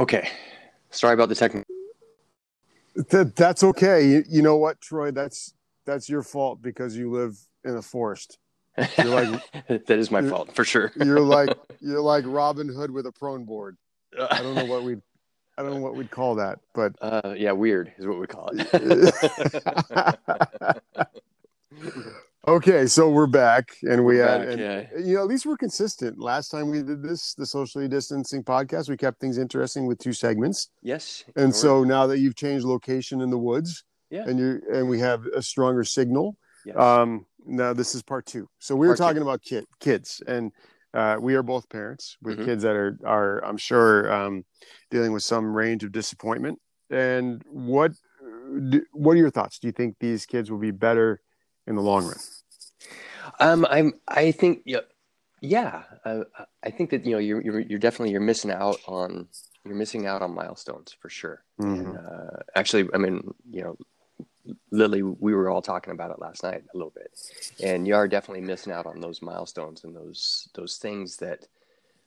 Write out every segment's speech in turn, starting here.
Okay. Sorry about the technical. That, that's okay. You, you know what, Troy? That's that's your fault because you live in a forest. You're like that is my fault for sure. you're like you're like Robin Hood with a prone board. I don't know what we'd I don't know what we'd call that, but uh, yeah, weird is what we call it. okay, so we're back, and we had, and, yeah. you know, at least we're consistent. Last time we did this, the socially distancing podcast, we kept things interesting with two segments, yes. and so now that you've changed location in the woods, Yeah. and you and we have a stronger signal, yes. um, now this is part two. So we were Part two. talking about kid kids, and uh, we are both parents with Mhm. kids that are are I'm sure um, dealing with some range of disappointment. And what what are your thoughts? Do you think these kids will be better in the long run? Um, I'm. I think. Yeah. Yeah. Uh, I think that you know you're, you're you're definitely you're missing out on you're missing out on milestones for sure. Mhm. And, uh, actually, I mean, you know, Lily, we were all talking about it last night a little bit, and you are definitely missing out on those milestones and those those things that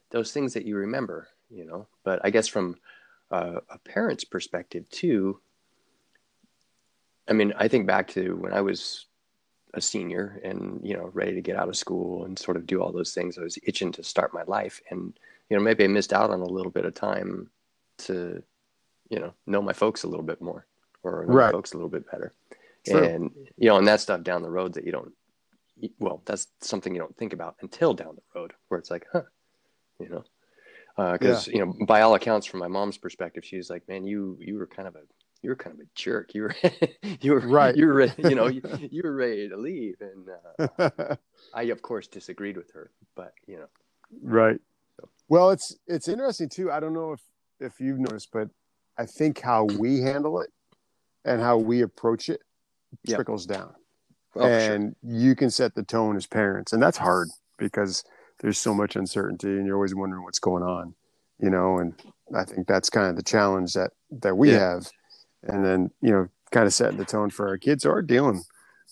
those things that you remember. You know, but I guess from uh, a parent's perspective too. I mean, I think back to when I was a senior and you know ready to get out of school and sort of do all those things. I was itching to start my life, and you know maybe I missed out on a little bit of time to you know know my folks a little bit more or know Right. my folks a little bit better. And you know, and that stuff down the road that you don't. Well, that's something you don't think about until down the road, where it's like, huh, you know, uh, because you know, by all accounts, from my mom's perspective, she was like, "Man, you you were kind of a you were kind of a jerk. You were you were Right. You were you know you, you were ready to leave, and uh, I of course disagreed with her, but you know, right. Well, it's it's interesting too. I don't know if if you've noticed, but I think how we handle it and how we approach it Yeah. trickles down. oh, for sure. and you can set the tone as parents and that's hard because there's so much uncertainty and you're always wondering what's going on you know and i think that's kind of the challenge that that we Yeah. have and then you know kind of setting the tone for our kids who are dealing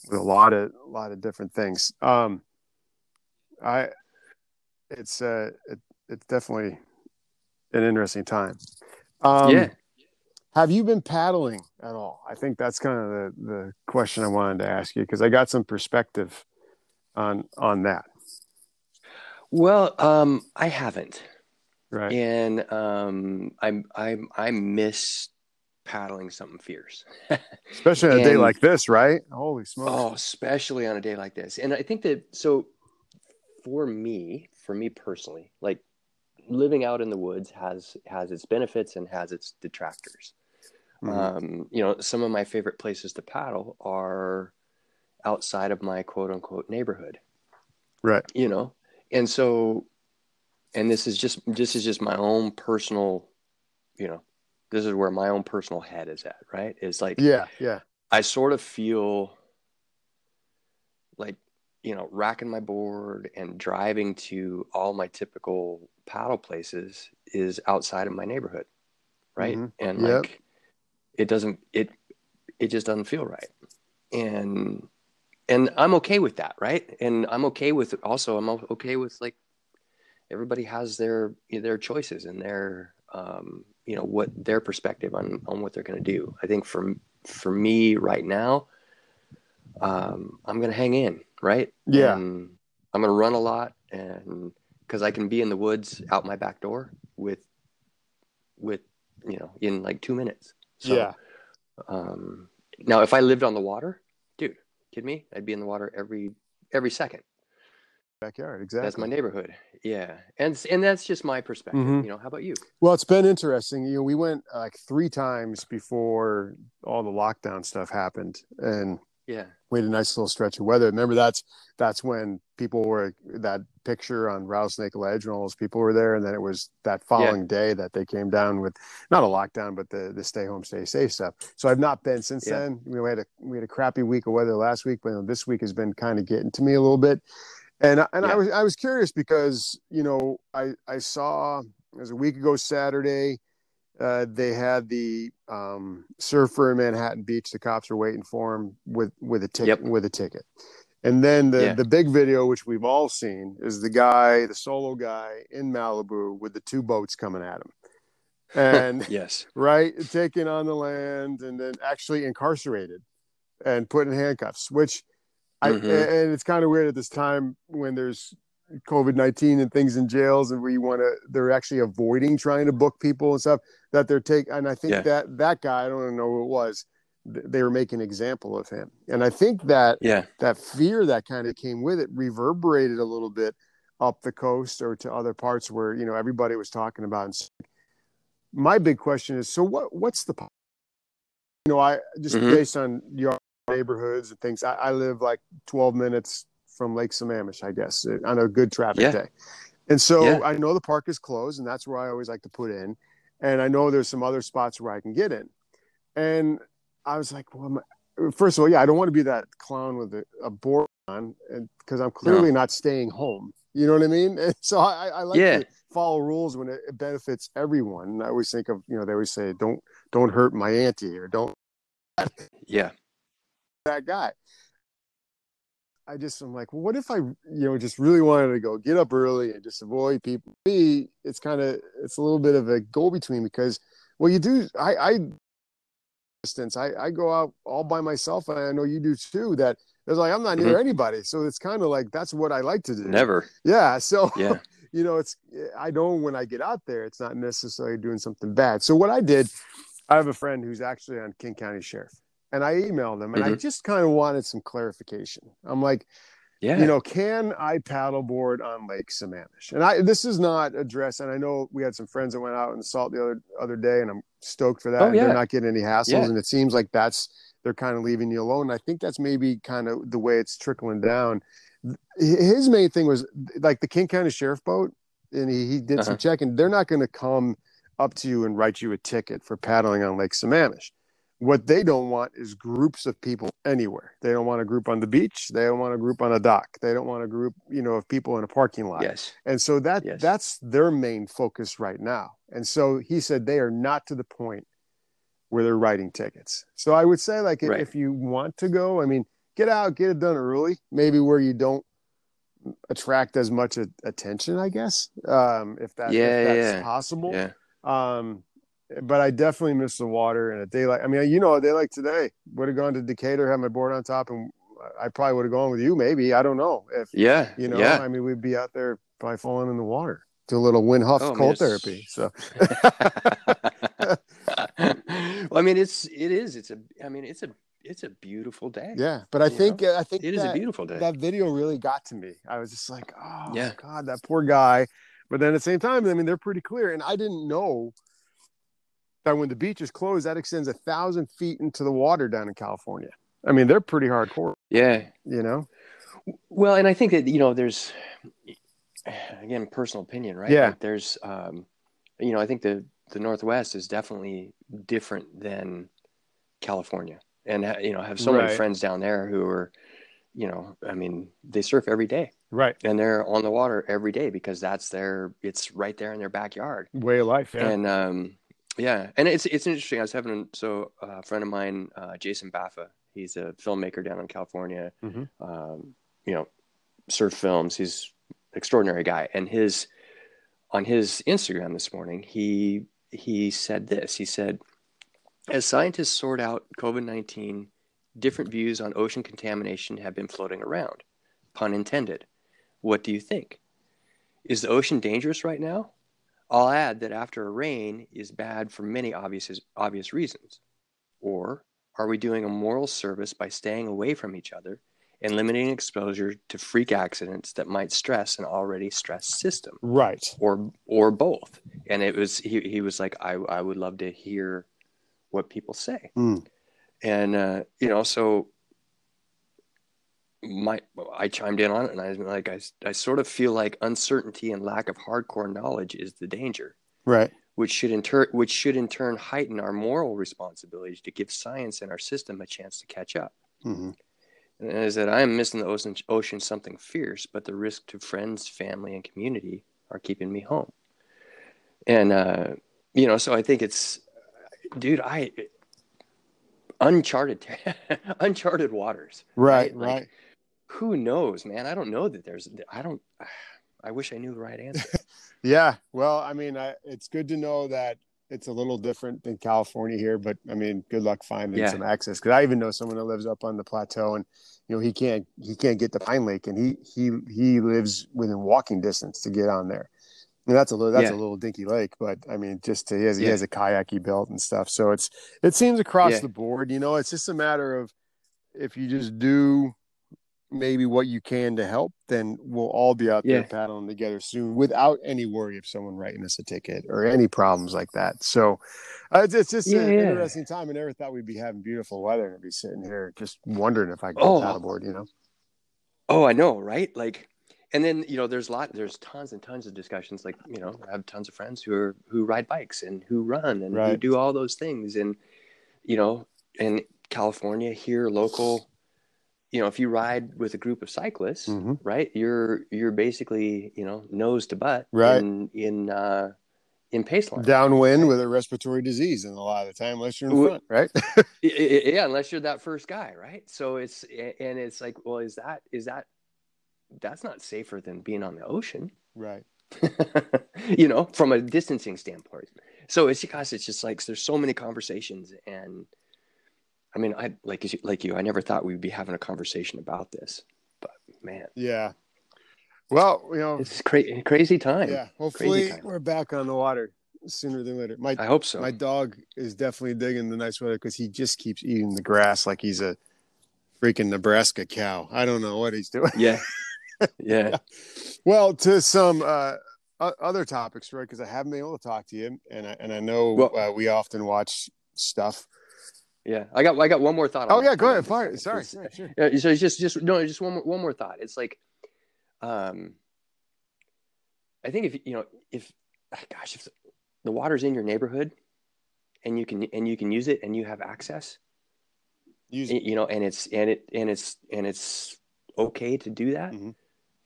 with a lot of a lot of different things um i it's uh it, it's definitely an interesting time um yeah. have you been paddling at all? I think that's kind of the, the question I wanted to ask you because I got some perspective on on that. Well, um, I haven't, Right. and um, I I I miss paddling something fierce. Especially on a day like this, right? Holy smokes. Oh, especially on a day like this. And I think that so for me, for me personally, like living out in the woods has has its benefits and has its detractors. Mhm. Um, you know, some of my favorite places to paddle are outside of my quote unquote neighborhood. right. You know, and so, and this is just this is just my own personal, you know, this is where my own personal head is at. Right? Is like Yeah. Yeah. I sort of feel like, you know, racking my board and driving to all my typical paddle places is outside of my neighborhood. Right. Mhm. And Yep. like, it doesn't, it, it just doesn't feel right. And, and I'm okay with that. Right. And I'm okay with also, I'm okay with like, everybody has their, their choices and their, um, you know, what their perspective on, on what they're going to do. I think for, for me right now, um, I'm going to hang in, right? Yeah. And I'm going to run a lot and because I can be in the woods out my back door with, with, you know, in like two minutes. So, yeah. Um, now, if I lived on the water, dude, kid me, I'd be in the water every, every second. Backyard. Exactly. That's my neighborhood. Yeah. And, and that's just my perspective. Mhm. You know, how about you? Well, it's been interesting. You know, we went like three times before all the lockdown stuff happened, and Yeah. we had a nice little stretch of weather. Remember that's that's when people were that picture on Rattlesnake Ledge and all those people were there, and then it was that following day that they came down with not a lockdown, but the the stay home, stay safe stuff. So I've not been since Yeah. then. We had a we had a crappy week of weather last week, but this week has been kind of getting to me a little bit. And I- and I was I was curious because you know I I saw it was a week ago Saturday. Uh, they had the um, surfer in Manhattan Beach. The cops were waiting for him with with a ticket Yep. with a ticket. And then the Yeah. the big video, which we've all seen, is the guy, the solo guy in Malibu with the two boats coming at him. and yes, right, taken on the land, and then actually incarcerated and put in handcuffs. Which I Mhm. and it's kind of weird at this time when there's COVID nineteen and things in jails, and we want to. They're actually avoiding trying to book people and stuff that they're taking. And I think Yeah. that that guy, I don't know who it was. th- They were making an example of him, and I think that yeah, that fear that kind of came with it reverberated a little bit up the coast or to other parts where you know everybody was talking about. And my big question is, so what? What's the, you know, I just Mhm. based on your neighborhoods and things. I, I live like 12 minutes from Lake Sammamish, I guess, on a good traffic Yeah. day, and so Yeah. I know the park is closed, and that's where I always like to put in, and I know there's some other spots where I can get in, and I was like, well, first of all, yeah, I don't want to be that clown with a, a board on, because I'm clearly not staying home. You know what I mean? And so I, I like Yeah. to follow rules when it, it benefits everyone. And I always think of, you know, they always say, don't don't hurt my auntie or don't yeah, that guy. I just I'm like, well, what if I, you know, just really wanted to go get up early and just avoid people? Me, it's kind of it's a little bit of a go between because well, you do. I I instance, I I go out all by myself, and I know you do too. That it's like I'm not near mm-hmm. anybody, so it's kind of like that's what I like to do. never. Yeah. So Yeah, you know, it's I know when I get out there, it's not necessarily doing something bad. So what I did, I have a friend who's actually on King County Sheriff, and I emailed him, and I Mhm. just kind of wanted some clarification. I'm like, yeah, you know, can I paddleboard on Lake Sammamish? And I this is not addressed, and I know we had some friends that went out in the salt the other other day, and I'm stoked for that. Oh, and yeah. They're not getting any hassles, Yeah. and it seems like that's they're kind of leaving you alone. And I think that's maybe kind of the way it's trickling down. His main thing was like the King County Sheriff boat, and he, he did some Uh-huh. checking. They're not going to come up to you and write you a ticket for paddling on Lake Sammamish. What they don't want is groups of people anywhere. They don't want a group on the beach. They don't want a group on a dock. They don't want a group, you know, of people in a parking lot. yes, And so that Yes. that's their main focus right now. And so he said they are not to the point where they're writing tickets. So I would say like if, Right. if you want to go, I mean, get out, get it done early, maybe where you don't attract as much attention, I guess. Um, if that Yeah, if that's yeah. possible. yeah, Um, but I definitely miss the water and a day like I mean, you know, a day like today would have gone to Decatur, had my board on top, and I probably would have gone with you. Maybe I don't know if yeah, you know. yeah. I mean, we'd be out there probably falling in the water. Do a little Wim Hof Oh, I mean, cold therapy. So well, I mean, it's it is. It's a. I mean, it's a. It's a beautiful day. yeah, but I think uh, I think it is that, a beautiful day. that video really got to me. I was just like, oh Yeah. God, that poor guy. But then at the same time, I mean, they're pretty clear, and I didn't know that when the beach is closed, that extends a thousand feet into the water down in California. I mean, they're pretty hardcore, yeah. you know. Well, and I think that you know, there's again personal opinion, right? Yeah. Like there's, um, you know, I think the the Northwest is definitely different than California, and you know, I have so Right. many friends down there who are, you know, I mean, they surf every day Right. and they're on the water every day because that's their, it's right there in their backyard. Way of life. Yeah. And um, yeah, and it's it's interesting. I was having so uh, a friend of mine, uh, Jason Baffa. He's a filmmaker down in California. Mhm. Um, you know, surf films. He's an extraordinary guy. And his on his Instagram this morning, he he said this. He said, as scientists sort out COVID nineteen, different views on ocean contamination have been floating around. Pun intended. What do you think? Is the ocean dangerous right now? I'll add that after a rain is bad for many obvious obvious reasons. Or are we doing a moral service by staying away from each other and limiting exposure to freak accidents that might stress an already stressed system? right. Or or both. And it was he, he was like, I, I would love to hear what people say. Mm. And uh, you know, so my I chimed in on it, and I was like, I, I sort of feel like uncertainty and lack of hardcore knowledge is the danger, Right. which should in turn which should in turn heighten our moral responsibilities to give science and our system a chance to catch up. hmm And is that I am missing the ocean, ocean something fierce, but the risk to friends, family, and community are keeping me home. And uh, you know, so I think it's, dude, I uncharted uncharted waters. Right. Right, like- Right. Who knows, man? I don't know that there's. I don't. I wish I knew the right answer. Yeah. Well, I mean, I, it's good to know that it's a little different than California here, but I mean, good luck finding Yeah. some access. Because I even know someone that lives up on the plateau, and you know he can't he can't get to Pine Lake, and he he he lives within walking distance to get on there. And that's a little that's Yeah. a little dinky lake, but I mean, just to, he has he has a kayak he built and stuff. So it's it seems across Yeah. the board. You know, it's just a matter of if you just do maybe what you can to help, then we'll all be out there Yeah. paddling together soon without any worry of someone writing us a ticket or any problems like that. So uh, it's, it's just Yeah, an yeah. interesting time. I never thought we'd be having beautiful weather and be sitting here just wondering if I could Oh. paddleboard, you know? Oh, I know, right? Like, and then you know, there's a lot, there's tons and tons of discussions. Like, you know, I have tons of friends who are who ride bikes and who run and who do all those things. And you know, in California, here, local, you know, if you ride with a group of cyclists, Mhm. right, you're you're basically you know nose to butt Right. in in uh, in pace line. Downwind with a respiratory disease, and a lot of the time, unless you're in front, right? Yeah unless you're that first guy right so it's and it's like well is that is that that's not safer than being on the ocean right. you know from a distancing standpoint so it's because it's just like there's so many conversations and i mean i like you like you i never thought we'd be having a conversation about this but man Yeah. Well, you know, it's cra- crazy time yeah. Hopefully, time. we're back on the water sooner than later. My i hope so my dog is definitely digging the nice weather because he just keeps eating the grass like he's a freaking Nebraska cow. I don't know what he's doing. yeah yeah Well, to some uh, other topics, right? Because I haven't been able to talk to you, and I, and I know Well- uh, we often watch stuff. Yeah i got i got one more thought Oh yeah, go ahead. Fire. Sorry, second. sorry, sure. Yeah, so it's just just no, just one more one more thought. It's like, um, I think if you know if, gosh, if the water's in your neighborhood, and you can and you can use it and you have access, Use y- you know, and it's and it and it's and it's okay to do that, Mhm.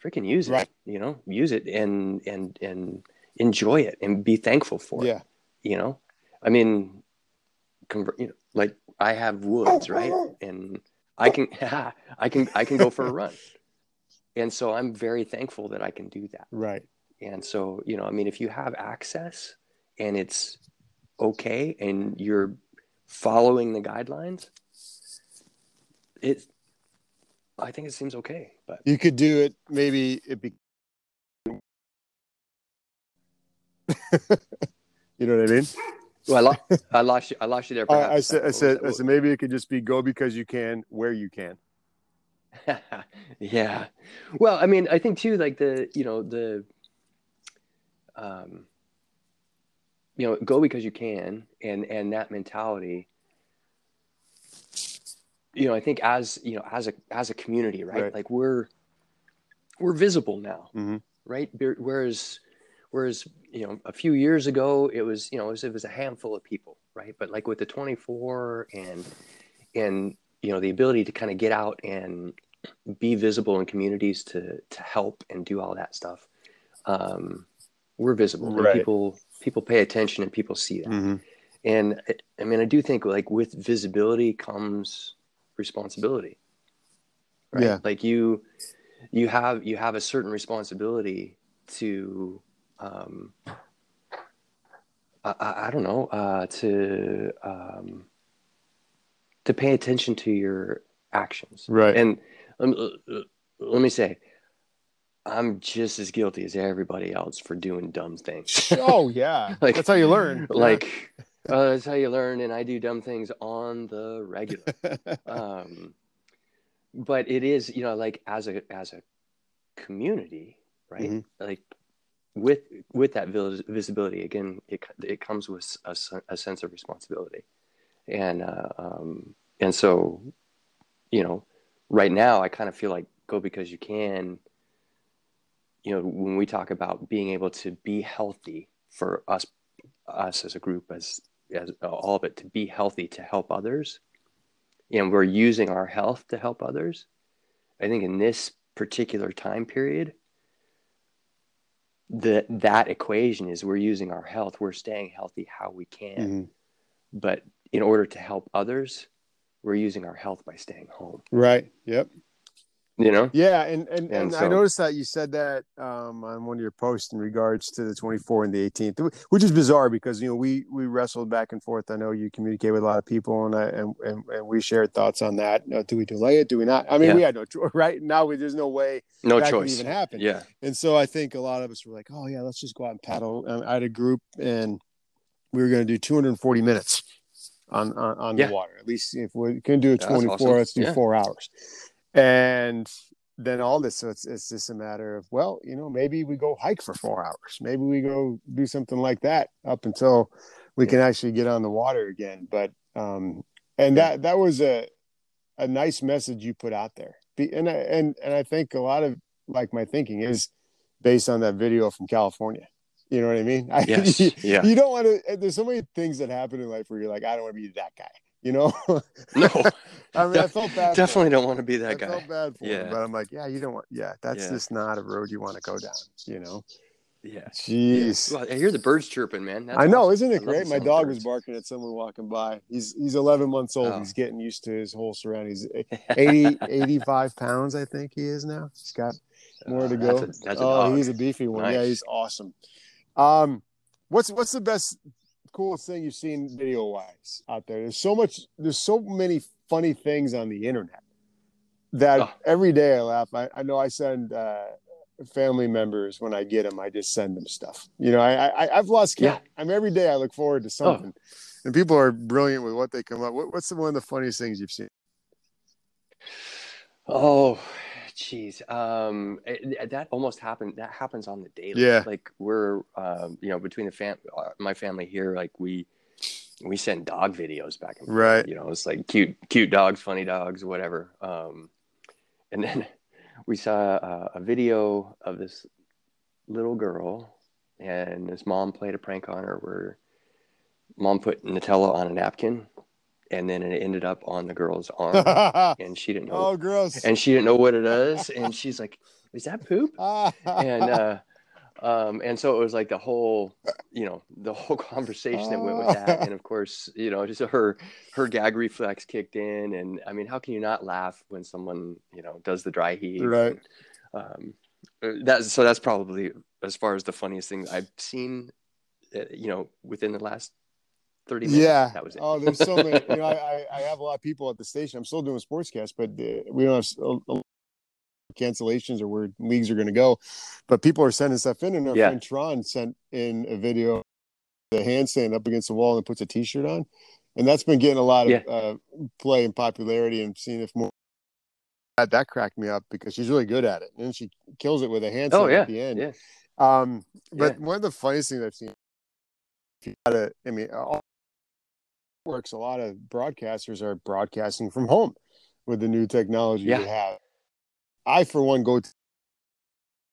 freaking use it. Right. You know, use it and and and enjoy it and be thankful for it yeah, you know i mean convert you know like i have woods right and i can i can i can go for a run and so i'm very thankful that i can do that right. and so you know i mean if you have access and it's okay and you're following the guidelines it i think it seems okay but You could do it. Maybe it be. you know what I mean? Well, I, lo- I lost you i lost you there perhaps. I said, I said? I said, maybe it could just be go because you can, where you can. yeah. Well, I mean, I think too, like the, you know, the, um, you know, go because you can, and and that mentality. You know, I think as you know, as a as a community, right? Right. Like we're we're visible now, Mhm. right? Whereas whereas you know a few years ago it was you know it was, it was a handful of people, right? But like with the twenty four and and you know the ability to kind of get out and be visible in communities to to help and do all that stuff um we're visible and Right. people people pay attention and people see that Mhm. and I- i mean i do think like with visibility comes responsibility right Yeah. like you you have you have a certain responsibility to um i, I don't know uh to um to pay attention to your actions Right. and um, let me say i'm just as guilty as everybody else for doing dumb things oh yeah, Like- that's how you learn. like uh, that's how you learn and i do dumb things on the regular um but it is you know like as a as a community right Mhm. like with with that visibility again it it comes with a, a sense of responsibility. And uh, um and so you know right now i kind of feel like go because you can you know when we talk about being able to be healthy for us us as a group as as all of it to be healthy to help others and we're using our health to help others i think in this particular time period the that equation is we're using our health we're staying healthy how we can Mhm. but in order to help others we're using our health by staying home Right. Yep. You know Yeah, and and, and, And I noticed that you said that um, on one of your posts in regards to the 24 and the 18th, which is bizarre because you know we we wrestled back and forth. I know you communicate with a lot of people, and I, and, and and we shared thoughts on that. You know, do we delay it? Do we not? I mean, Yeah. we had no choice, right? Now we, there's no way no that choice even happen. yeah And so I think a lot of us were like, oh yeah, let's just go out and paddle. Um, I had a group, and we were going to do 240 minutes on on, on Yeah. the water. At least if we can do a 24, awesome. let's do Yeah. four hours. And then all this, so it's it's just a matter of well, you know, maybe we go hike for four hours. Maybe we go do something like that up until we can actually get on the water again. But um, and that that was a a nice message you put out there. Be, and I, and and I think a lot of like my thinking is based on that video from California. You know what I mean? I, yes you, yeah you don't want to. There's so many things that happen in life where you're like, I don't want to be that guy. You know? no I mean, I felt bad. definitely don't want to be I that guy felt bad for him, but I'm like, yeah, you don't want. Yeah, that's Yeah. just not a road you want to go down. You know? yeah Jeez. well, I hear the birds chirping man That's I know, awesome. isn't it love great? My dog was barking at someone walking by. He's he's 11 months old. Oh. He's getting used to his whole surroundings. 80, 85 pounds, I think he is now. He's got more to Uh, go. that's a- that's a oh, dog. he's a beefy one. Yeah, he's awesome. Um, what's what's the best, coolest thing you've seen video wise out there? There's so much. There's so many funny things on the internet that Oh. every day I laugh. I, I know I send uh, family members when I get them. I just send them stuff. You know, I, I I've lost count. I mean, every day I look forward to something. And people are brilliant with what they come up. What, what's the, one of the funniest things you've seen? Oh, geez. Um, it- that almost happened. That happens on the daily. Yeah. Like we're, um, you know, between the fam, uh, my family here, like we, we send dog videos back and forth. Right. You know, it's like cute, cute dogs, funny dogs, whatever. Um, and then we saw uh, a video of this little girl, and his mom played a prank on her where mom put Nutella on a napkin, and then it ended up on the girl's arm, and she didn't know oh gross. and she didn't know what it is and she's like is that poop and and uh um and so it was like the whole you know the whole conversation that went with that and of course you know just her her gag reflex kicked in and i mean how can you not laugh when someone you know does the dry heave Right. um that's so that's probably as far as the funniest thing i've seen uh, you know within the last 30 minutes yeah. that was it Oh, there's so many. You know, I, I, have a lot of people at the station. I'm still doing sportscast, but uh, we don't have a- a- cancellations or where leagues are going to go. But people are sending stuff in, and our Yeah. friend Tron sent in a video, the handstand up against the wall and puts a T-shirt on, and that's been getting a lot of Yeah. uh, play and popularity. And seeing if more that that cracked me up because she's really good at it, and then she kills it with a handstand oh yeah at the end. yeah Um, but one of the funniest things I've seen, if you gotta, I mean, all works. A lot of broadcasters are broadcasting from home with the new technology Yeah. we have. I, for one, go to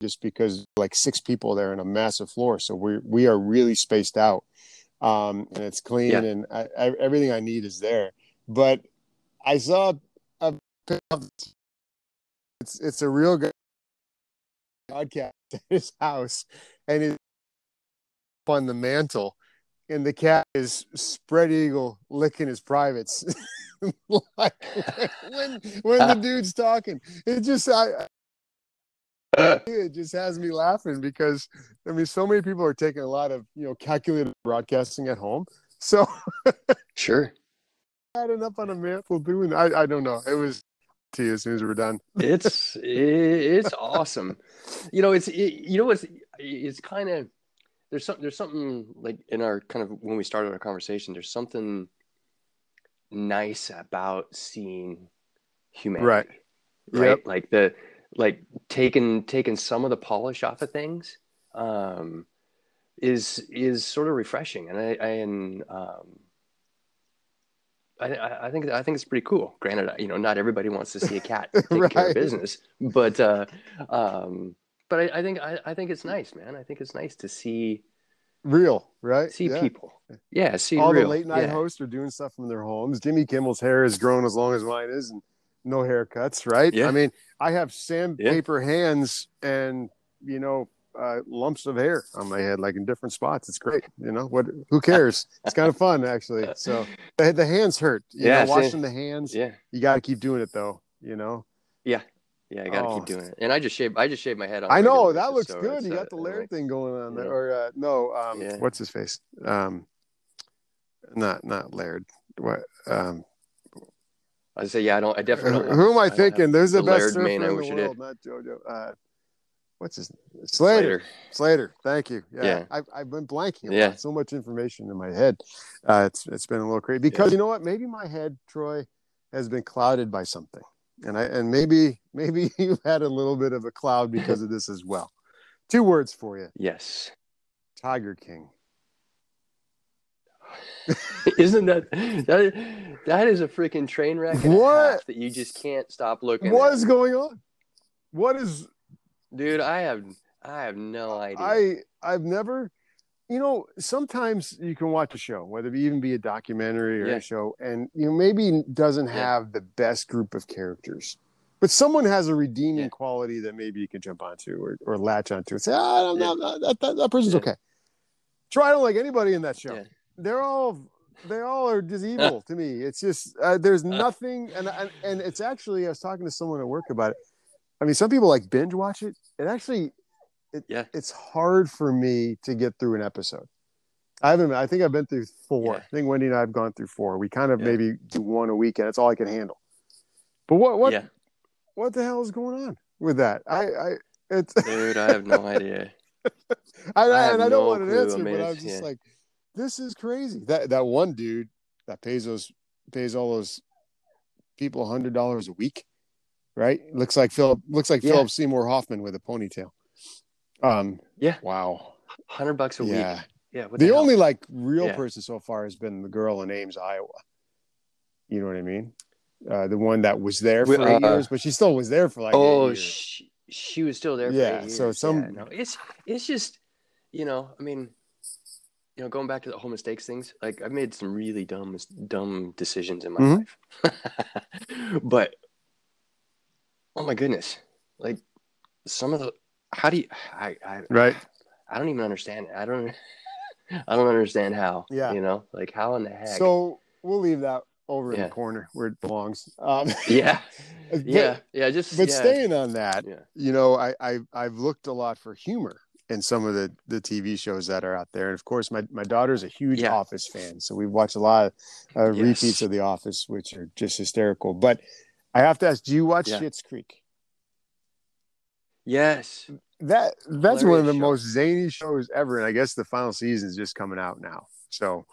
just because like six people there in a massive floor, so we we are really spaced out, um, and it's clean, Yeah. and I, I, everything I need is there. But I saw a it's it's a real good podcast at his house, and it's on the mantle, and the cat is spread eagle licking his privates. like when when the dude's talking, it just I it just has me laughing because I mean so many people are taking a lot of you know calculated broadcasting at home. So sure adding up on a mantle doing I I don't know. It was to you as soon as we're done. it's it's awesome you know it's it, you know it's it's kind of there's some there's something like in our kind of when we started our conversation there's something nice about seeing humanity Right. right Yep. like the like taking taking some of the polish off of things um is is sort of refreshing and i, I and um I, I think I think it's pretty cool. Granted, you know, not everybody wants to see a cat take care of business, but uh, um, but I, I think I, I think it's nice, man. I think it's nice to see Real, right? see Yeah. people. Yeah, see All real. the late night yeah. hosts are doing stuff from their homes. Jimmy Kimmel's hair has grown as long as mine is, and no haircuts, right? Yeah. I mean, I have sandpaper hands and you know uh, lumps of hair on my head, like in different spots. It's great. You know what? Who cares? it's kind of fun, actually. So the, the hands hurt. You Yeah, know, washing the hands. Yeah, You got to keep doing it though. You know. yeah, Yeah, I gotta Oh. keep doing it. And I just shaved. I just shaved my head. I know that looks so good. You uh, got the Laird thing going on there. yeah. Or uh, no, um, Yeah. what's his face? Um, not not Laird. What? Um, I say, yeah, I don't. I definitely don't. who am I don't thinking? There's the, the best Laird surfer mane I in the wish I world, did. not JoJo. Uh, what's his name? Slater. Slater. Thank you. Yeah, Yeah. I've, I've been blanking. Yeah. so much information in my head. Uh, it's it's been a little crazy because you know what? Maybe my head, Troy, has been clouded by something, and I and maybe maybe you've had a little bit of a cloud because of this as well. Two words for you: Yes. Tiger King. Isn't that that that is a freaking train wreck What? that you just can't stop looking What at. is going on? What is Dude, I have I have no idea. I I've never you know, sometimes you can watch a show, whether it even be a documentary or Yeah. a show, and you know, maybe doesn't Yeah. have the best group of characters. But someone has a redeeming Yeah. quality that maybe you can jump onto or, or latch onto and say, ah, I'm Yeah. not, that, that, that person's Yeah. okay. Try don't like anybody in that show. Yeah. They're all they all are just evil to me. It's just uh, there's nothing, and, and and it's actually I was talking to someone at work about it. I mean, some people like binge watch it. It actually, it, Yeah. it's hard for me to get through an episode. I haven't. I think I've been through four. Yeah. I think Wendy and I have gone through four. We kind of Yeah. maybe do one a week, and it's all I can handle. But what what Yeah. what the hell is going on with that? I I it's Dude, I have no idea. I, I and I don't no want an. I answer, mean, but I was just like, this is crazy. That that one dude that pays those pays all those people hundred dollars a week, right? Looks like Philip looks like. Philip Seymour Hoffman with a ponytail. Um. Yeah. Wow. Hundred bucks a Yeah. week. Yeah. The, hell? only like real Yeah. person so far has been the girl in Ames, Iowa. You know what I mean? Uh, the one that was there for uh, years, but she still was there for like oh, eight years. she, she was still there. For Yeah, so some- Yeah, no, it's it's just you know, I mean, you know, going back to the whole mistakes things. Like I've made some really dumb dumb decisions in my Mhm. life, but oh my goodness, like some of the how do you I I Right. I don't even understand it. I don't I don't understand how. Yeah. You know, like how in the heck? So we'll leave that over in the corner where it belongs. Um, yeah, but- yeah, yeah. Just But yeah, staying on that, yeah. you know, I, I I've looked a lot for humor in some of the the TV shows that are out there, and of course, my my daughter's a huge Yeah. Office fan, so we've watched a lot of uh, Yes. repeats of The Office, which are just hysterical. But I have to ask, do you watch Yeah. Schitt's Creek? Yes. That that's one of the show. most zany shows ever, and I guess the final season is just coming out now. So,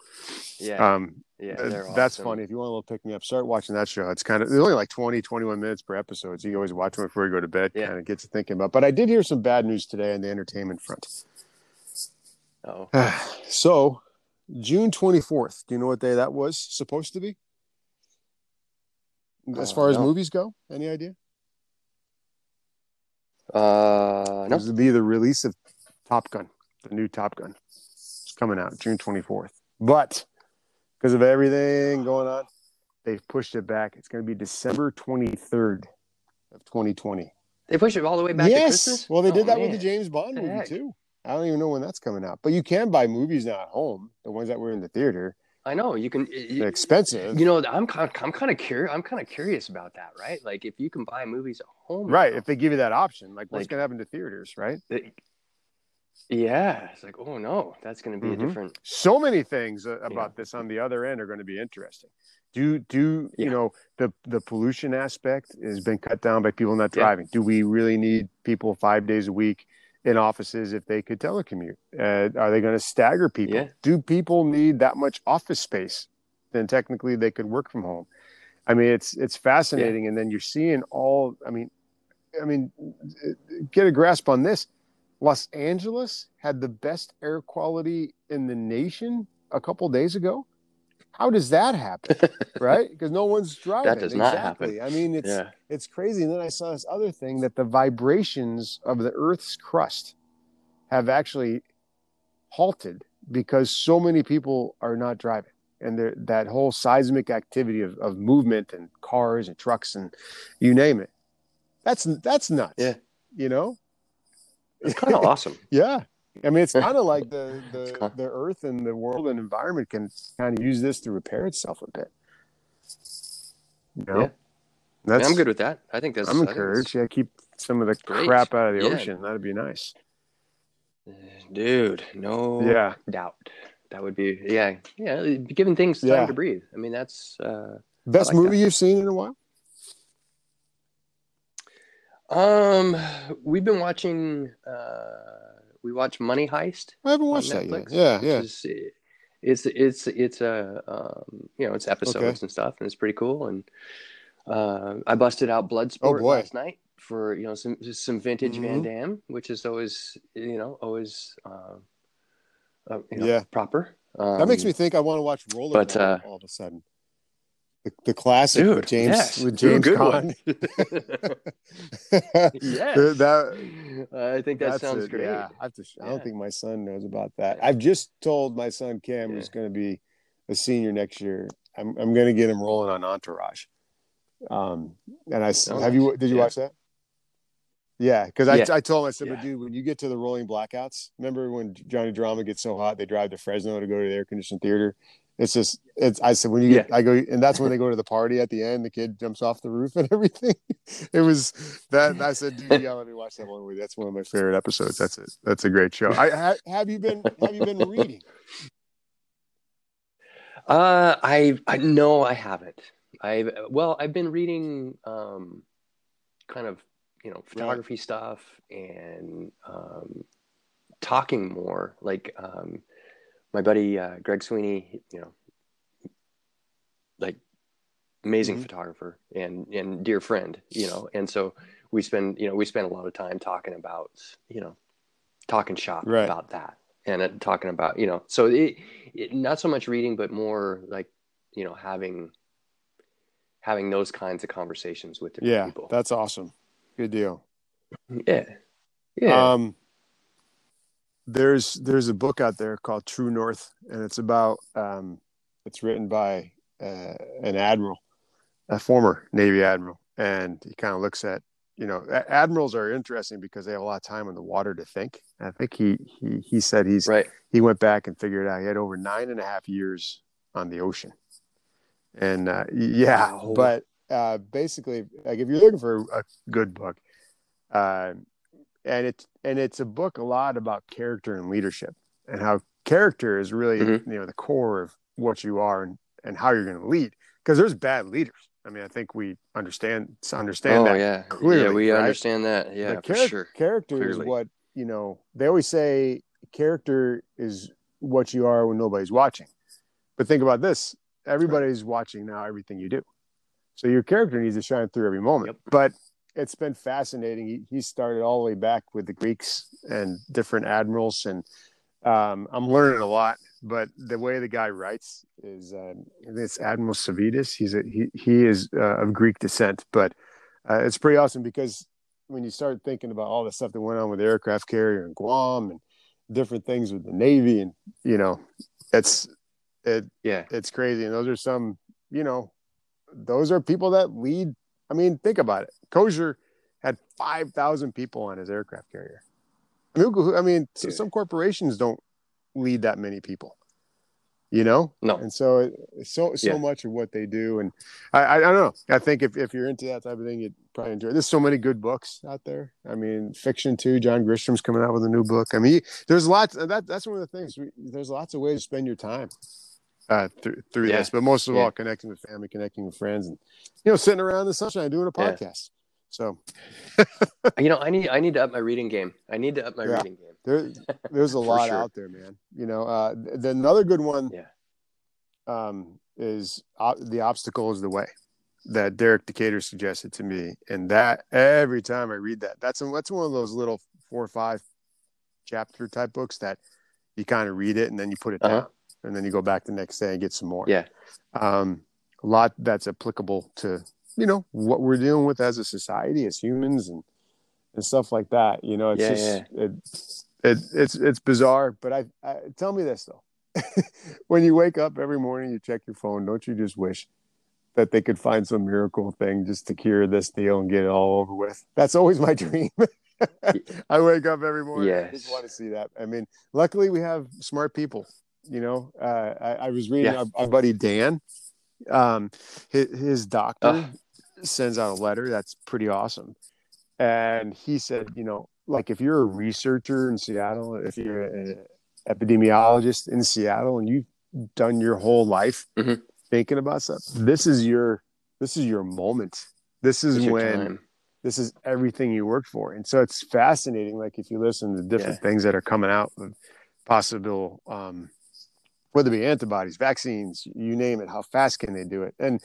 Yeah. um, yeah. That's awesome. funny. If you want a little pick me up, start watching that show. It's kind of there's only like 20, 21 minutes per episode. So you always watch them before you go to bed. Yeah. Kind of gets you thinking about. But I did hear some bad news today on the entertainment front. Oh, so June twenty fourth. Do you know what day that was supposed to be? As Uh, far as no. movies go, any idea? Uh, no. was to be the release of Top Gun, the new Top Gun. It's coming out June twenty fourth. But because of everything going on, they've pushed it back. It's going to be December twenty third of twenty twenty. They pushed it all the way back to Christmas. Well, they did Oh, that with the. James Bond The movie heck? too. I don't even know when that's coming out. But you can buy movies now at home, the ones that were in the theater. I know you can. They're expensive. you know, I'm kind. I'm kind of curious. I'm kind of curious about that, right? Like, if you can buy movies at home, right. now, If they give you that option, like what's Like- gonna happen to theaters, right? yeah, it's like, oh no, that's going to be Mhm. a different. So many things uh, about Yeah. this on the other end are going to be interesting. Do do you know the the pollution aspect has been cut down by people not Yeah. driving? Do we really need people five days a week in offices if they could telecommute? Uh, are they going to stagger people? Yeah. Do people need that much office space? Then technically they could work from home. I mean, it's it's fascinating, and then you're seeing all. I mean, I mean, get a grasp on this. Los Angeles had the best air quality in the nation a couple days ago. How does that happen? right? Because no one's driving. That does not exactly. I mean, it's yeah, it's crazy. And then I saw this other thing that the vibrations of the Earth's crust have actually halted because so many people are not driving. And that whole seismic activity of, of movement and cars and trucks and you name it. That's that's nuts. Yeah. You know? it's kind of awesome. Yeah. I mean, it's kind of like the the, kind- the earth and the world and environment can kind of use this to repair itself a bit. You know? Yeah. That's, I'm good with that. I think that's. I'm encouraged. Yeah, keep some of the great. crap out of the yeah. ocean. That'd be nice. Dude, no yeah. doubt. That would be yeah, yeah. Giving things time yeah. to breathe. I mean, that's uh, best like movie that. you've seen in a while. Um, we've been watching. uh We watch Money Heist. I haven't watched that yet. Yeah, yeah. Is, it's it's it's a um, you know it's episodes okay. and stuff, and it's pretty cool. And uh, I busted out Bloodsport oh last night for you know some some vintage mm-hmm. Van Damme, which is always you know always uh, uh, you know, yeah proper. Um, that makes me think I want to watch Rollerball, uh, all of a sudden. The, the classic Dude, with James yes. with James good Caan. yes, that, I think that sounds it. great. Yeah, I, have to, yeah. I don't think my son knows about that. I've just told my son Cam, yeah. who's going to be a senior next year. I'm I'm going to get him rolling on Entourage. Um, and I oh, have you did you yeah. watch that? Yeah, because I, yeah. I told him I said, yeah. but dude, when you get to the rolling blackouts, remember when Johnny Drama gets so hot they drive to Fresno to go to the air conditioned theater. It's just it's. I said when you get, yeah. I go, and that's when they go to the party at the end. The kid jumps off the roof and everything. It was that. I said, dude, yeah, let me watch that one movie. That's one of my favorite episodes. That's it. That's a great show. I have you been have you been reading? Uh, I I no, I haven't. I've well, I've been reading um, kind of you know photography right. stuff and um, talking more like um, my buddy uh, greg sweeney you know like amazing mm-hmm. photographer and and dear friend you know and so we spend you know we spend a lot of time talking about you know talking shop right. about that and uh, talking about you know so it, it, not so much reading but more like you know having having those kinds of conversations with yeah, people Yeah. that's awesome Good deal. Yeah. Yeah. Um, there's there's a book out there called True North, and it's about um, it's written by uh, an admiral, a former Navy admiral, and he kind of looks at you know admirals are interesting because they have a lot of time in the water to think. I think he he he said he's right. He went back and figured out he had over nine and a half years on the ocean, and uh, yeah, wow. but uh, basically, like if you're looking for a good book, uh, and it's and it's a book a lot about character and leadership, and how character is really mm-hmm. you know the core of what you are and, and how you're going to lead. Because there's bad leaders. I mean, I think we understand understand oh, that yeah. clearly. Yeah, we right? understand that. Yeah, char- for sure. Character Clearly. is what you know. They always say character is what you are when nobody's watching. But think about this: everybody's right. watching now. Everything you do. So your character needs to shine through every moment. Yep. But it's been fascinating. He, he, started all the way back with the Greeks and different admirals, and um, I'm learning a lot. But the way the guy writes is uh, it's Admiral Stavridis. He's a, he he is uh, of Greek descent, but uh, it's pretty awesome because when you start thinking about all the stuff that went on with the aircraft carrier in Guam and different things with the Navy, and you know, it's it yeah, it's crazy. And those are some you know those are people that lead. I mean, think about it. Crozier had 5,000 people on his aircraft carrier. I mean, I mean so some corporations don't lead that many people, you know? No. And so, so, so yeah. much of what they do. And I, I, I, don't know. I think if, if you're into that type of thing, you'd probably enjoy it. There's so many good books out there. I mean, fiction too. John Grisham's coming out with a new book. I mean, there's lots, that, that's one of the things. There's lots of ways to spend your time uh, through through yeah. this, but most of yeah. all, connecting with family, connecting with friends, and you know, sitting around in the sunshine doing a podcast. Yeah. So, you know, I need I need to up my reading game. I need to up my reading game. There, there's a lot sure. out there, man. You know, uh, the, another good one, yeah, um, is uh, the obstacle is the way that Derek Decatur suggested to me, and that every time I read that, that's that's one of those little four or five chapter type books that you kind of read it and then you put it uh-huh. down and then you go back the next day and get some more. Yeah. Um, a lot that's applicable to, you know, what we're dealing with as a society, as humans and, and stuff like that. You know, it's yeah, just, yeah. It, it, it's, it's bizarre, but I, I tell me this though, when you wake up every morning, you check your phone, don't you just wish that they could find some miracle thing just to cure this deal and get it all over with? That's always my dream. I wake up every morning. Yes. I just want to see that. I mean, luckily we have smart people you know, uh, I, I, was reading yeah. our, our, buddy Dan, um, his, his doctor. Uh, sends out a letter. That's pretty awesome. And he said, you know, like if you're a researcher in Seattle, if you're an epidemiologist in Seattle, and you've done your whole life Mhm. thinking about stuff, this is your this is your moment. This is It's when this is everything you worked for. And so it's fascinating. Like if you listen to different Yeah. things that are coming out of possible, um, whether it be antibodies, vaccines, you name it, how fast can they do it? And,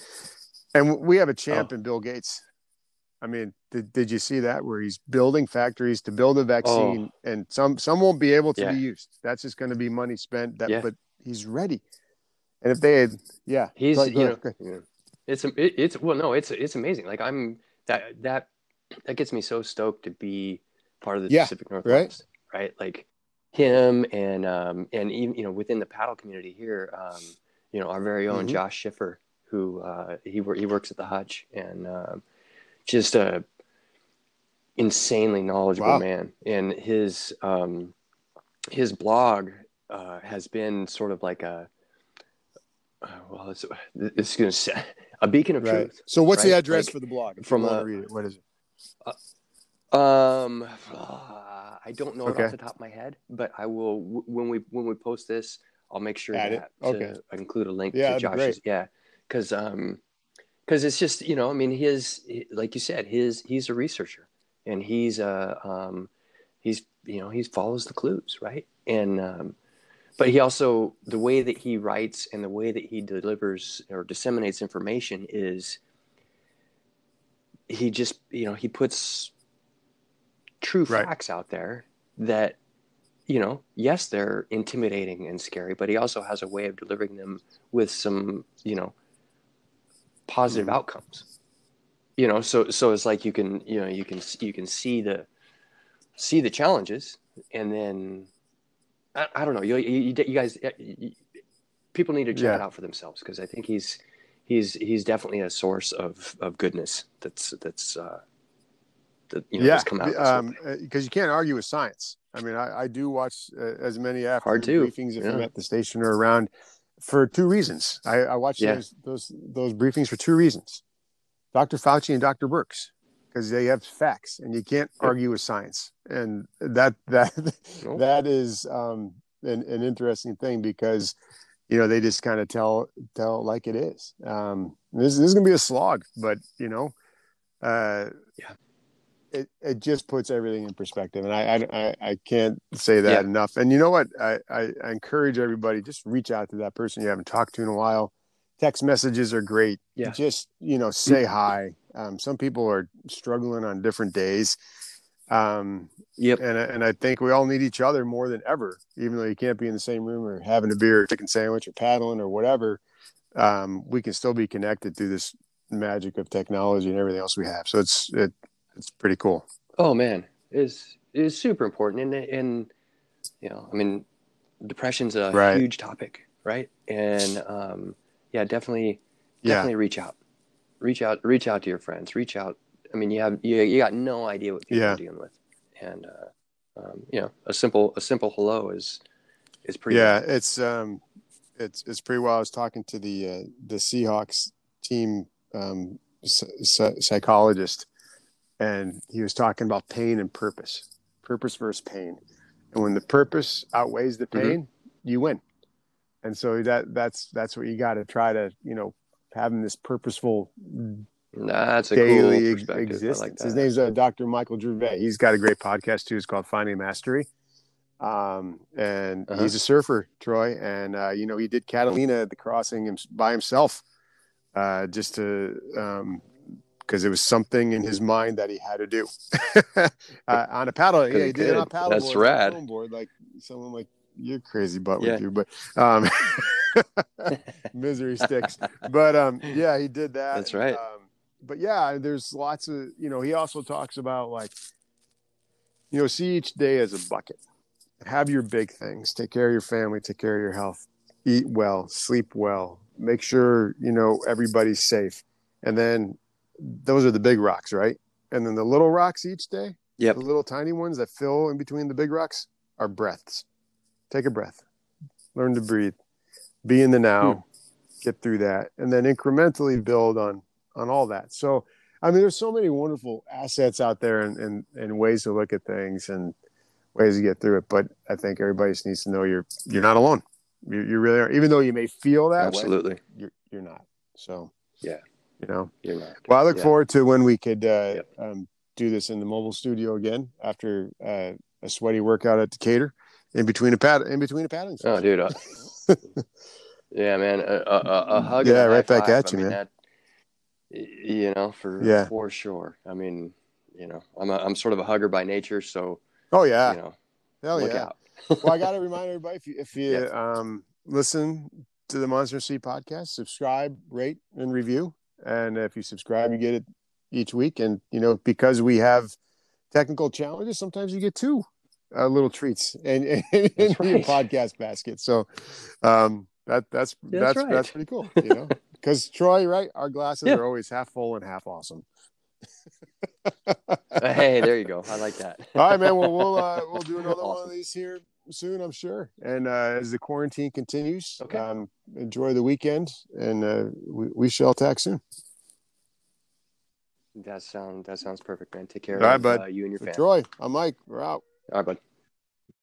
and we have a oh. champ Oh. in Bill Gates. I mean, did, did you see that where he's building factories to build a vaccine oh. and some, some won't be able to Oh. Yeah. be used. That's just going to be money spent that, Yeah. but he's ready. And if they had, yeah, He's go you know, yeah. it's it, it's well no it's it's amazing. Like I'm that that that gets me so stoked to be part of the Yeah, Pacific Northwest, right? Like him and um and even you know within the paddle community here, um you know our very own Mhm. Josh Schiffer, who uh, he he works at the Hutch and um just a insanely knowledgeable Wow. man, and his um his blog uh, has been sort of like a uh, well, it's, it's going to a beacon of Right. truth. So what's the address Like, for the blog? From a- read it, what is it? Um, uh, I don't know it Okay. off the top of my head, but I will when we when we post this, I'll make sure Add it. that to Okay. include a link Yeah, to Josh's. Yeah, because um, because it's just you know, I mean, his like you said, his he's a researcher and he's uh um he's you know he follows the clues right and um but he also the way that he writes and the way that he delivers or disseminates information is he just you know he puts true Right. facts out there that you know yes they're intimidating and scary but he also has a way of delivering them with some you know positive Mhm. outcomes you know so so it's like you can you know you can you can see the see the challenges and then i, I don't know you, you, you guys you, people need to check Yeah. it out for themselves because i think he's he's he's definitely a source of of goodness that's that's uh that you know yeah, come out whole um, because you can't argue with science. I mean, I, I do watch uh, as many after Hard to, briefings if yeah. I'm at the station or around for two reasons. I, I watch Yeah. those those those briefings for two reasons: Dr. Fauci and Dr. Birx, because they have facts, and you can't Yep. argue with science, and that that that is um, an, an interesting thing because you know they just kind of tell tell like it is. Um, this, this is gonna be a slog, but you know. Uh, Yeah. It, it just puts everything in perspective. And I, I I can't say that Yeah. enough. And you know what? I, I I encourage everybody just reach out to that person you haven't talked to in a while. Text messages are great. Yeah. just you know say hi. Um, some people are struggling on different days. Um, Yep. and I- and I think we all need each other more than ever even though you can't be in the same room or having a beer or chicken sandwich or paddling or whatever. Um, we can still be connected through this magic of technology and everything else we have. So it's it it's pretty cool Oh man, is is super important, and and you know, I mean, depression's a Right. huge topic, right? And um, yeah, definitely, Yeah. definitely reach out, reach out, reach out to your friends, reach out. I mean, you have you, you got no idea what people Yeah. are dealing with, and uh, um, you know, a simple a simple hello is is pretty. yeah, it's um, it's it's pretty well. I was talking to the uh, the Seahawks team um, psy- psychologist, and he was talking about pain and purpose, purpose versus pain, and when the purpose outweighs the Mm-hmm. pain, you win. And so that that's that's what you got to try to you know having this purposeful That's a daily cool perspective. Existence. like. His name's uh, Dr. Michael Gervais. He's got a great podcast too. It's called Finding Mastery. Um, and Uh-huh. he's a surfer, Troy. And, uh, you know, he did Catalina at the crossing by himself, uh, just to, um, because it was something in his mind that he had to do uh, on a paddle. Yeah, he did it on a paddle That's board, rad. on a board, like someone like you're crazy butt Yeah. with you, but um, misery sticks. But um, yeah, he did that. That's right. Um, but yeah, there's lots of you know. He also talks about like, you know, see each day as a bucket. Have your big things. Take care of your family. Take care of your health. Eat well. Sleep well. Make sure you know everybody's safe. And then those are the big rocks, right? And then the little rocks each day, Yep. the little tiny ones that fill in between the big rocks are breaths. Take a breath. Learn to breathe. Be in the now. Hmm. Get through that, and then incrementally build on on all that. So I mean, there's so many wonderful assets out there and, and, and ways to look at things and ways to get through it. But I think everybody just needs to know you're you're not alone. You, you really are. Even though you may feel that Absolutely. way, you're you're not. So Yeah. You know. You're not. Well, I look Yeah. forward to when we could uh, Yep. um, do this in the mobile studio again after uh, a sweaty workout at Decatur, in between a pad, in between a paddling. Oh, dude. Uh, yeah, man. A, a, a, a hug. Yeah, right back five, at you, I mean, man. That, you know, for Yeah. for sure. I mean, you know, I'm a, I'm sort of a hugger by nature, so Oh yeah, you know, hell look yeah. out. well, I got to remind everybody if you, if you Yeah. um, listen to the Monster Sea podcast, subscribe, rate, and review. And if you subscribe, you get it each week. And you know, because we have technical challenges, sometimes you get two uh, little treats in, in, in That's your podcast basket. So um, that that's Yeah, that's that's that's, pretty cool. You know, because Troy, right? Our glasses Yeah. are always half full and half awesome. Uh, hey, there you go. I like that. All right, man. Well, we'll uh, we'll do another one of these here soon, I'm sure. And uh, as the quarantine continues, Okay. um, enjoy the weekend, and uh, we, we shall talk soon. That sound that sounds perfect, man. Take care All right, of bud. uh, you and your family. Troy, I'm Mike. We're out. All right, bud.